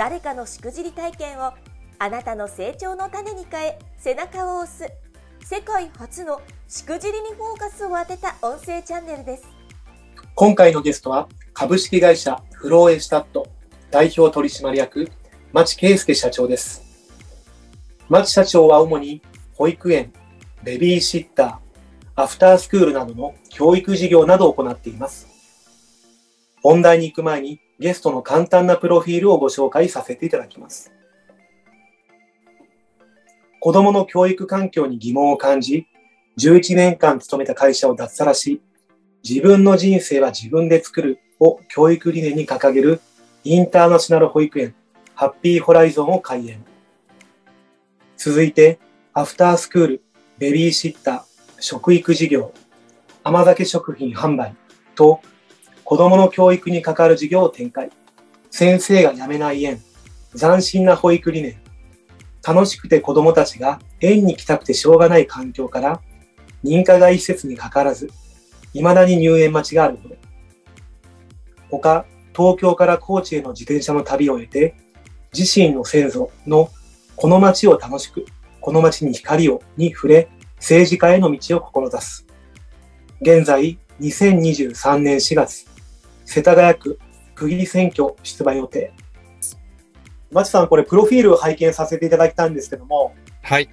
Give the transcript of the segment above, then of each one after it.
誰かのしくじり体験をあなたの成長の種に変え背中を押す。世界初のしくじりにフォーカスを当てた音声チャンネルです。今回のゲストは株式会社フローエスタット代表取締役町圭介社長です。町社長は主に保育園ベビーシッターアフタースクールなどの教育事業などを行っています。本題に行く前にゲストの簡単なプロフィールをご紹介させていただきます。子供の教育環境に疑問を感じ、11年間勤めた会社を脱サラし、自分の人生は自分で作るを教育理念に掲げるインターナショナル保育園ハッピーホライゾンを開園。続いて、アフタースクール、ベビーシッター、食育事業、甘酒食品販売と子供の教育に関わる事業を展開。先生が辞めない園。斬新な保育理念。楽しくて子供たちが園に来たくてしょうがない環境から認可外施設にかからず、未だに入園待ちがあるほど。他、東京から高知への自転車の旅を終えて、自身の先祖のこの街を楽しく、この街に光をに触れ、政治家への道を志す。現在、2023年4月、世田谷区区議選挙出馬予定。町さん、これ、プロフィールを拝見させていただきたいんですけども、はい。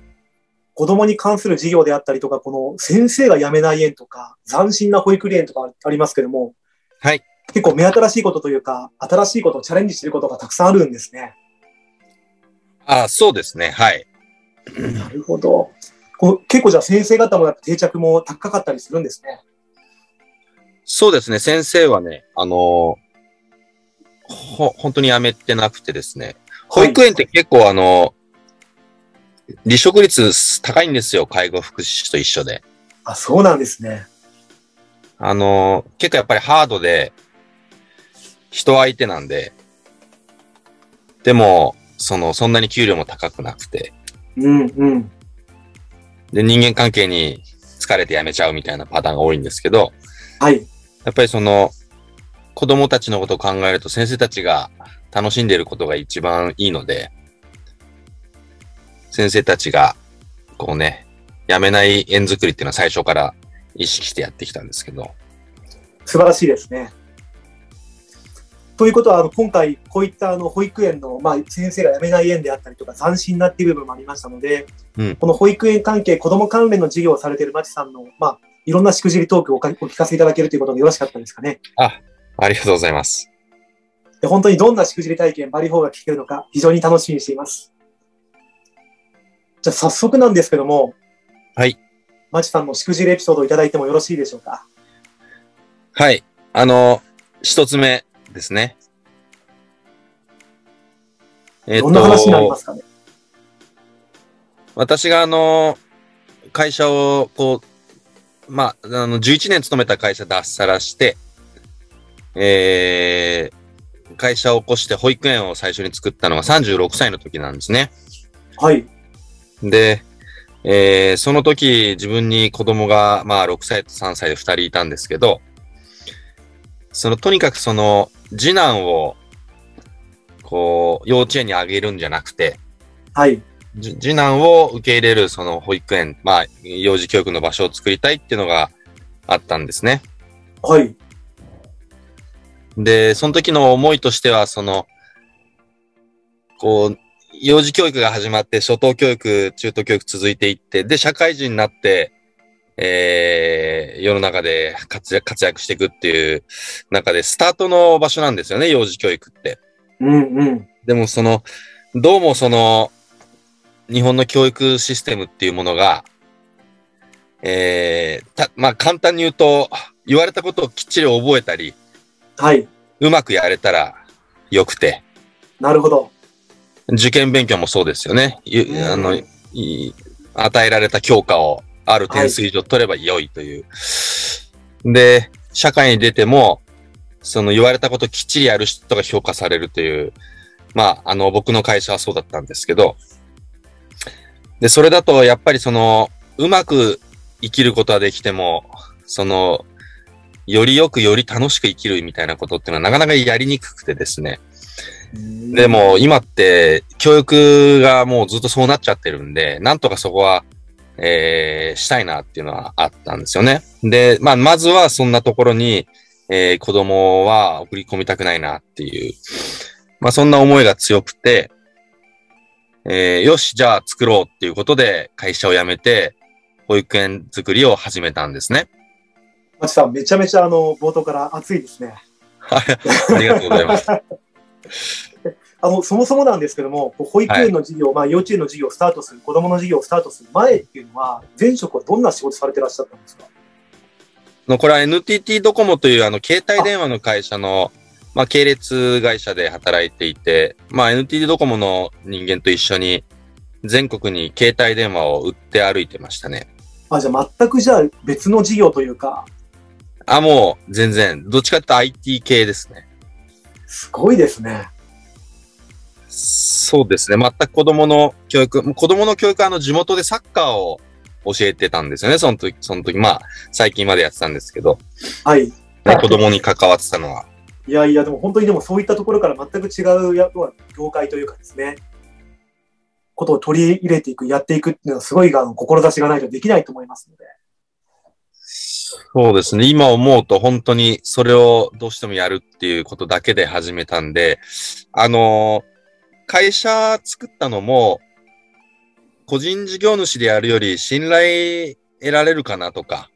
子供に関する事業であったりとか、この先生が辞めない園とか、斬新な保育園とかありますけども、はい。結構目新しいことというか、新しいことをチャレンジしていることがたくさんあるんですね。ああ、そうですね。はい。なるほど。この結構じゃあ先生方も定着も高かったりするんですね。そうですね。先生はね、あのー、ほ、本当に辞めてなくてですね。保育園って結構あのー、離職率高いんですよ。介護福祉士と一緒で。あ、そうなんですね。あのー、結構やっぱりハードで、人相手なんで、でも、その、そんなに給料も高くなくて。うんうん。で、人間関係に疲れて辞めちゃうみたいなパターンが多いんですけど、はい。やっぱりその、子供たちのことを考えると先生たちが楽しんでいることが一番いいので、先生たちが、こうね、やめない縁作りっていうのは最初から意識してやってきたんですけど。素晴らしいですね。ということは、あの今回、こういったあの保育園の、まあ、先生が辞めない園であったりとか、斬新なっていう部分もありましたので、うん、この保育園関係、子ども関連の事業をされている町さんの、まあ、いろんなしくじりトークをお聞かせいただけるということでよろしかったですかね。あ、ありがとうございます。で本当にどんなしくじり体験、バリフォーが聞けるのか、非常に楽しみにしています。じゃあ早速なんですけども、はい。マチさんのしくじりエピソードをいただいてもよろしいでしょうか？はい。あの、一つ目ですね。えー、どんな話になりますかね？私があの、会社をこう、まあ、あの、11年勤めた会社脱サラして、えー、会社を起こして保育園を最初に作ったのが36歳の時なんですね。はい。で、えー、その時自分に子供が、まあ、6歳と3歳で2人いたんですけど、その、とにかくその、次男を、こう、幼稚園にあげるんじゃなくて、はい。次男を受け入れるその保育園、まあ、幼児教育の場所を作りたいっていうのがあったんですね。はい。で、その時の思いとしては、その、こう、幼児教育が始まって、初等教育、中等教育続いていって、で、社会人になって、えー、世の中で活躍活躍していくっていう中で、スタートの場所なんですよね、幼児教育って。うんうん。でも、その、どうもその、日本の教育システムっていうものが、えー、た、まあ、簡単に言うと、言われたことをきっちり覚えたり、はい。うまくやれたらよくて。なるほど。受験勉強もそうですよね。あのい与えられた教科をある点数以上取れば良いという。で、社会に出ても、その言われたことをきっちりやる人が評価されるという、まあ、あの、僕の会社はそうだったんですけど、で、それだと、やっぱりその、うまく生きることはできても、その、よりよくより楽しく生きるみたいなことっていうのはなかなかやりにくくてですね。でも今って教育がもうずっとそうなっちゃってるんで、なんとかそこは、えー、したいなっていうのはあったんですよね。で、まあ、まずはそんなところに、えー子供は送り込みたくないなっていう、まあ、そんな思いが強くて、えーよし、じゃあ作ろうっていうことで会社を辞めて、保育園作りを始めたんですね。マチさん、めちゃめちゃあの、冒頭から熱いですね。はいありがとうございます。あの、そもそもなんですけども、保育園の授業、まあ幼稚園の授業をスタートする、子供の授業をスタートする前っていうのは、前職はどんな仕事されてらっしゃったんですか？のこれは NTT ドコモというあの携帯電話の会社のまあ系列会社で働いていて、まあ NTT ドコモの人間と一緒に全国に携帯電話を売って歩いてましたね。あ、じゃあ全くじゃあ別の授業というか、あ、もう全然、どっちかって IT 系ですね。すごいですね。そうですね。全く子供の教育、子供の教育はあの地元でサッカーを教えてたんですよね。その時、その時、まあ最近までやってたんですけど、はい。ね、子供に関わってたのは。いやいや、でも本当にでもそういったところから全く違う業界というかですね、ことを取り入れていく、やっていくっていうのはすごいあの志がないとできないと思いますので。そうですね。今思うと本当にそれをどうしてもやるっていうことだけで始めたんで、あの会社作ったのも、個人事業主でやるより信頼得られるかなとか、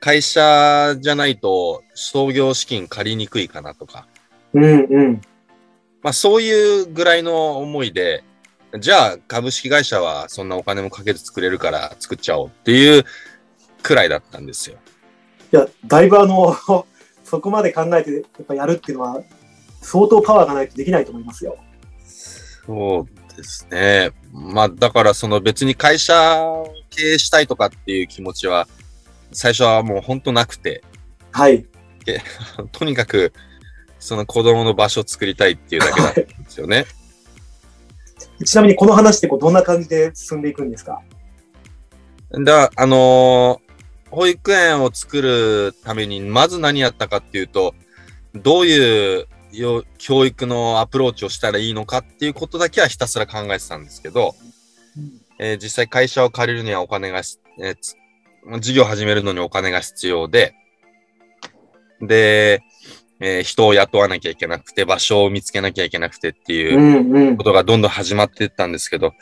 会社じゃないと創業資金借りにくいかなとか、うんうん。まあそういうぐらいの思いで、じゃあ株式会社はそんなお金もかけず作れるから作っちゃおうっていうくらいだったんですよ。いや、だいぶあの、そこまで考えてやっぱやるっていうのは、相当パワーがないとできないと思いますよ。そうですね。まあだからその別に会社を経営したいとかっていう気持ちは最初はもう本当なくて、はい。とにかくその子供の場所を作りたいっていうだけだったんですよね。ちなみにこの話ってこうどんな感じで進んでいくんですか？だ、あのー保育園を作るためにまず何やったかっていうと、どういうよ教育のアプローチをしたらいいのかっていうことだけはひたすら考えてたんですけど、えー実際会社を借りるにはお金がし、えーつ事業を始めるのにお金が必要で、で、えー人を雇わなきゃいけなくて、場所を見つけなきゃいけなくてっていううんうんこ。とがどんどん始まっていったんですけど、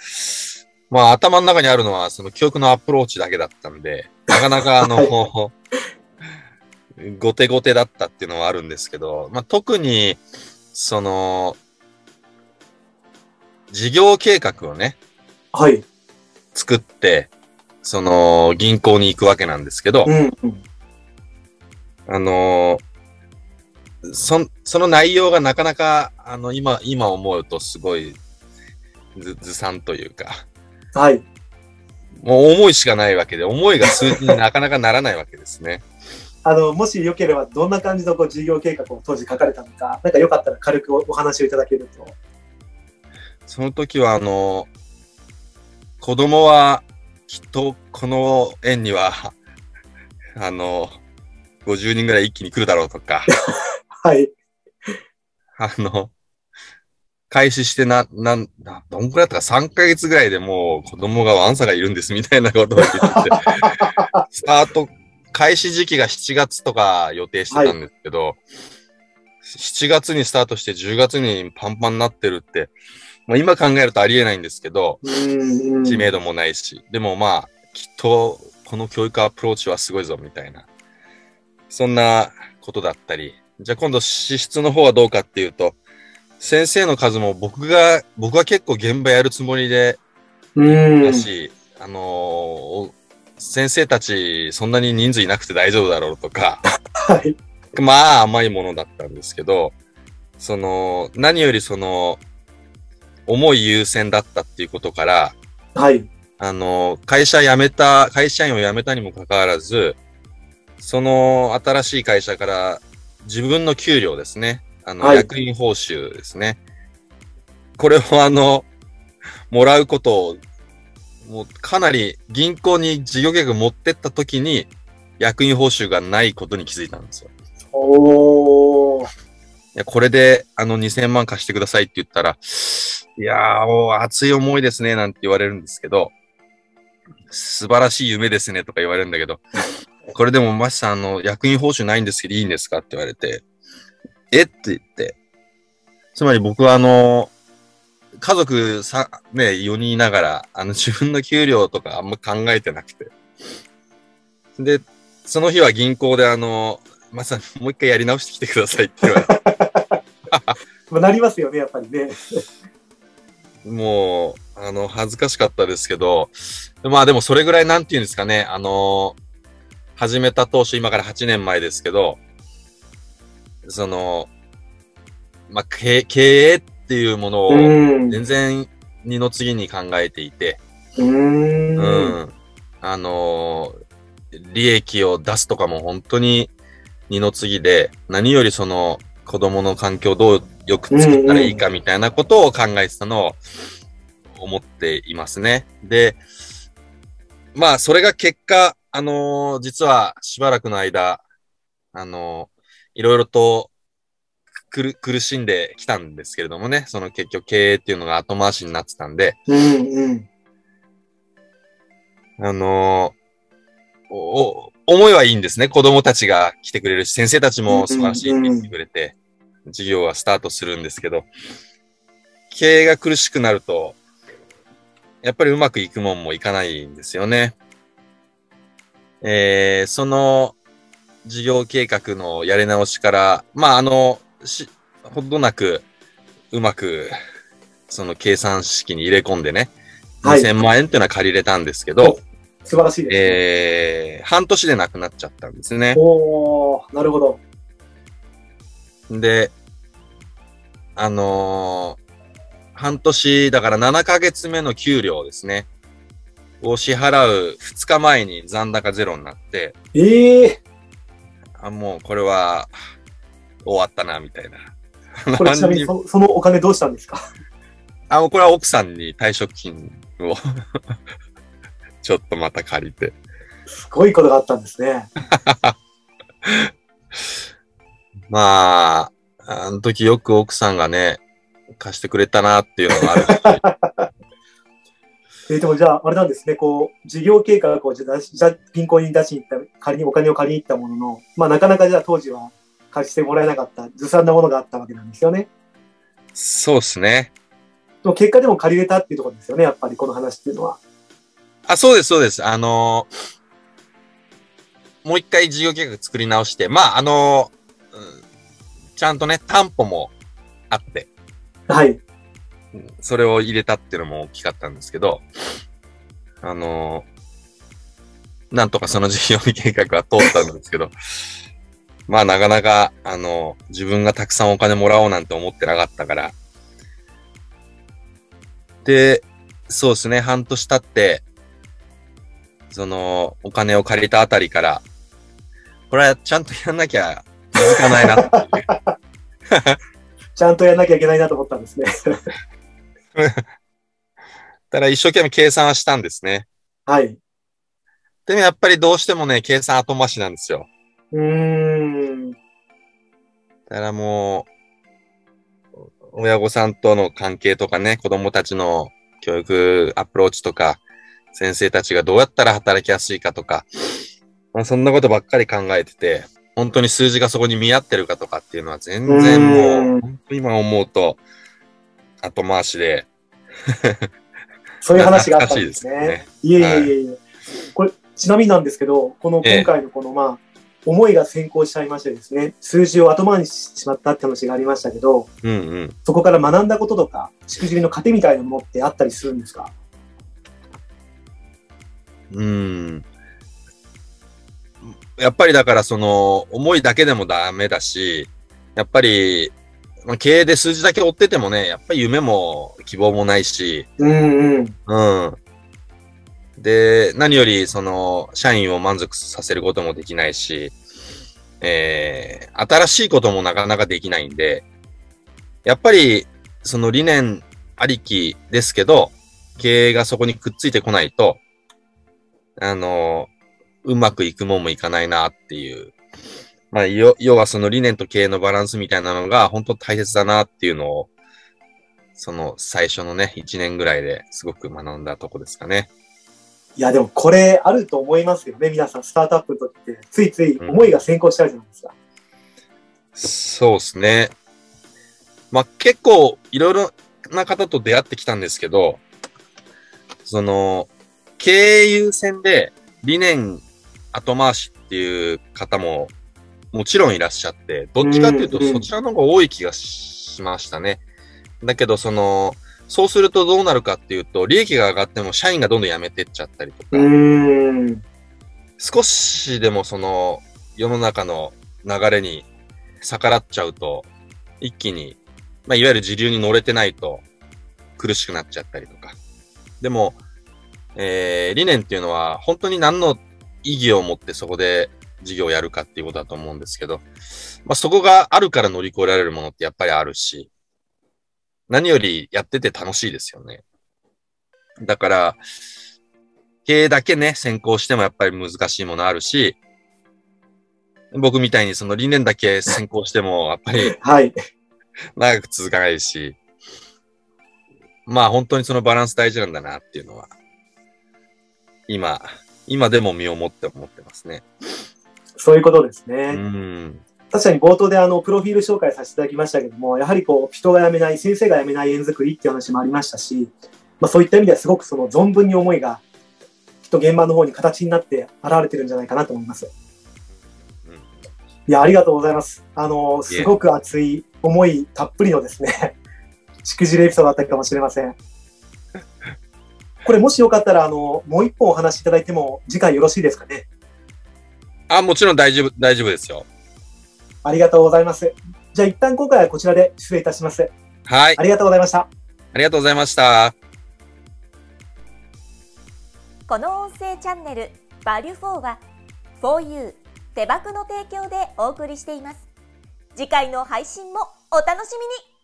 まあ頭の中にあるのはその教育のアプローチだけだったんで、なかなかあの、後手後手だったっていうのはあるんですけど、まあ特に、その、事業計画をね、はい。作って、その銀行に行くわけなんですけど、うんうん。あのそん、その内容がなかなか、あの、今、今思うとすごいず、ずさんというか、はい。もう思いしかないわけで、思いが数字になかなかならないわけですね。あの、もしよければどんな感じのこう事業計画を当時書かれたのか、なんかよかったら軽くおお話をいただけると。その時は、あの、子供はきっとこの園には、あの、50人ぐらい一気に来るだろうとか、はい。あの、開始してな、なん、などんくらいだったか。3ヶ月ぐらいでもう子供がワンサがいるんですみたいなことを言ってて、スタート、開始時期が7月とか予定してたんですけど、7月にスタートして10月にパンパンになってるって、まあ、今考えるとありえないんですけど。知名度もないし、でもまあ、きっとこの教育アプローチはすごいぞみたいな、そんなことだったり、じゃあ今度資質の方はどうかっていうと、先生の数も僕が、僕は結構現場やるつもりでうん。だし、あのーお先生たちそんなに人数いなくて大丈夫だろうとか、はい。まあ甘いものだったんですけど、その、何よりその、思い優先だったっていうことから、はい。あの、会社辞めた、会社員を辞めたにもかかわらず、その新しい会社から自分の給料ですね。あの、はい役員報酬ですね。これをあの、もらうことを、もうかなり銀行に事業計画持ってった時に、役員報酬がないことに気づいたんですよ。おー。や、これで、あの、2000万貸してくださいって言ったら、いやー、もう熱い思いですね、なんて言われるんですけど、素晴らしい夢ですね、とか言われるんだけど、これでも、マシさん、あの、役員報酬ないんですけど、いいんですかって言われて、えって言って、つまり僕は、あの、家族さ、ね、4人いながら、あの、自分の給料とかあんま考えてなくて。で、その日は銀行で、あの、マシさん、もう一回やり直してきてくださいって言われて、まあなりますよね、やっぱりね。もう、あの、恥ずかしかったですけど、まあでもそれぐらいなんて言うんですかね、あの、始めた当初、今から8年前ですけど、その、まあ、経経営っていうものをうん。全然二の次に考えていて、うーん。うん。あの利益を出すとかも本当に二の次で、何よりその子供の環境をどうよく作ったらいいかみたいなことを考えてたのを思っていますね。で、まあそれが結果、あのー実はしばらくの間、あのーいろいろとくる苦しんできたんですけれどもね、その結局経営っていうのが後回しになってたんで、うんうん。あのーお、お思いはいいんですね。子供たちが来てくれるし、先生たちも素晴らしいって言ってくれて、授業はスタートするんですけど、経営が苦しくなると、やっぱりうまくいくもんもいかないんですよね。えー、その事業計画のやり直しから、まあ、あの、し、ほどなく、うまく、その計算式に入れ込んでね、はい2000万円っていうのは借りれたんですけど、素晴らしいです、ね。えー、半年でなくなっちゃったんですね。おー、なるほど。で、あのー半年、だから7ヶ月目の給料ですね。を支払う2日前に残高ゼロになって、ええあ、もうこれは終わったな、みたいな。ー。これちなみにそそのお金どうしたんですか？あ、これは奥さんに退職金を ちょっとまた借りて。すごいことがあったんですね。まあ、あの時よく奥さんがね、貸してくれたなっていうのがあるし。えーでもじゃあ、あれなんですね、こう、事業計画をじゃじゃあ銀行に出しに行った、仮にお金を借りに行ったものの、まあなかなかじゃあ当時は貸してもらえなかった、ずさんなものがあったわけなんですよね。そうですね。でも結果でも借りれたっていうところですよね、やっぱりこの話っていうのは。あ、そうです、そうです。あのーもう一回事業計画作り直して、まあ、あのーうんちゃんとね、担保もあって、はい。うんそれを入れたっていうのも大きかったんですけど、あのーなんとかその事業計画は通ったんですけど、まあなかなか、あのー自分がたくさんお金もらおうなんて思ってなかったから。で、そうですね、半年経って、その、お金を借りたあたりから、これはちゃんとやんなきゃ続かないなっていう。ちゃんとやんなきゃいけないなと思ったんですね。ただ一生懸命計算はしたんですね。はい。でもやっぱりどうしてもね、計算後回しなんですよ。うーん。だからもう、親御さんとの関係とかね、子供たちの教育アプローチとか、先生たちがどうやったら働きやすいかとか、まあ、そんなことばっかり考えてて、本当に数字がそこに見合ってるかとかっていうのは全然もうんう、今思うと、後回しで、そういう話があったんですね。いですねいえいえいえいえ。これ、ちなみになんですけど、このええ今回のこの、まあ、思いが先行しちゃいましてですね、数字を後回りしてしまったって話がありましたけど、うんうん。そこから学んだこととか、しくじりの糧みたいなものってあったりするんですか？うん。やっぱりだからその思いだけでもダメだし、やっぱりまあ、経営で数字だけ追っててもね、やっぱり夢も希望もないし、うんうん。うん。で、何より、その、社員を満足させることもできないし、えー、新しいこともなかなかできないんで、やっぱり、その理念ありきですけど、経営がそこにくっついてこないと、あの、うまくいくもんもいかないなっていう。まあ、よ要はその理念と経営のバランスみたいなのが本当大切だなっていうのを、その最初のね、1年ぐらいですごく学んだとこですかね。いや、でもこれあると思いますよね。皆さん、スタートアップの時って、ついつい思いが先行しちゃうじゃないですか。そうですね。まあ、結構いろいろな方と出会ってきたんですけど、その、経営優先で理念後回しっていう方ももちろんいらっしゃって、どっちかっていうとそちらの方が多い気がしましたね。だけど、その、そうするとどうなるかっていうと、利益が上がっても社員がどんどん辞めてっちゃったりとか。少しでもその世の中の流れに逆らっちゃうと、一気に、まあ、いわゆる時流に乗れてないと苦しくなっちゃったりとか。でも、えー、理念っていうのは本当に何の意義を持ってそこで事業をやるかっていうことだと思うんですけど、まあ、そこがあるから乗り越えられるものってやっぱりあるし、何よりやってて楽しいですよね。だから、経営だけね、先行してもやっぱり難しいものあるし、僕みたいにその理念だけ先行しても、やっぱりはい。長く続かないし、まあ本当にそのバランス大事なんだなっていうのは、今、今でも身をもって思ってますね。そういうことですうね。ん。確かに冒頭であの、プロフィール紹介させていただきましたけども、やはりこう、人が辞めない、先生が辞めない縁作りっていう話もありましたし、まあそういった意味ではすごくその存分に思いが、きっと現場の方に形になって現れてるんじゃないかなと思います。うんいや、ありがとうございます。あの、すごく熱い思いたっぷりのですね、しくじるエピソードだったかもしれません。これもしよかったら、あの、もう一本お話しいただいても、次回よろしいですかね？あ、もちろん大丈夫、大丈夫ですよ。ありがとうございます。じゃあ一旦今回はこちらで失礼いたします。はい。ありがとうございました。ありがとうございました。この音声チャンネル「バリュフォーは 4U 手箱の提供でお送りしています次回の配信もお楽しみに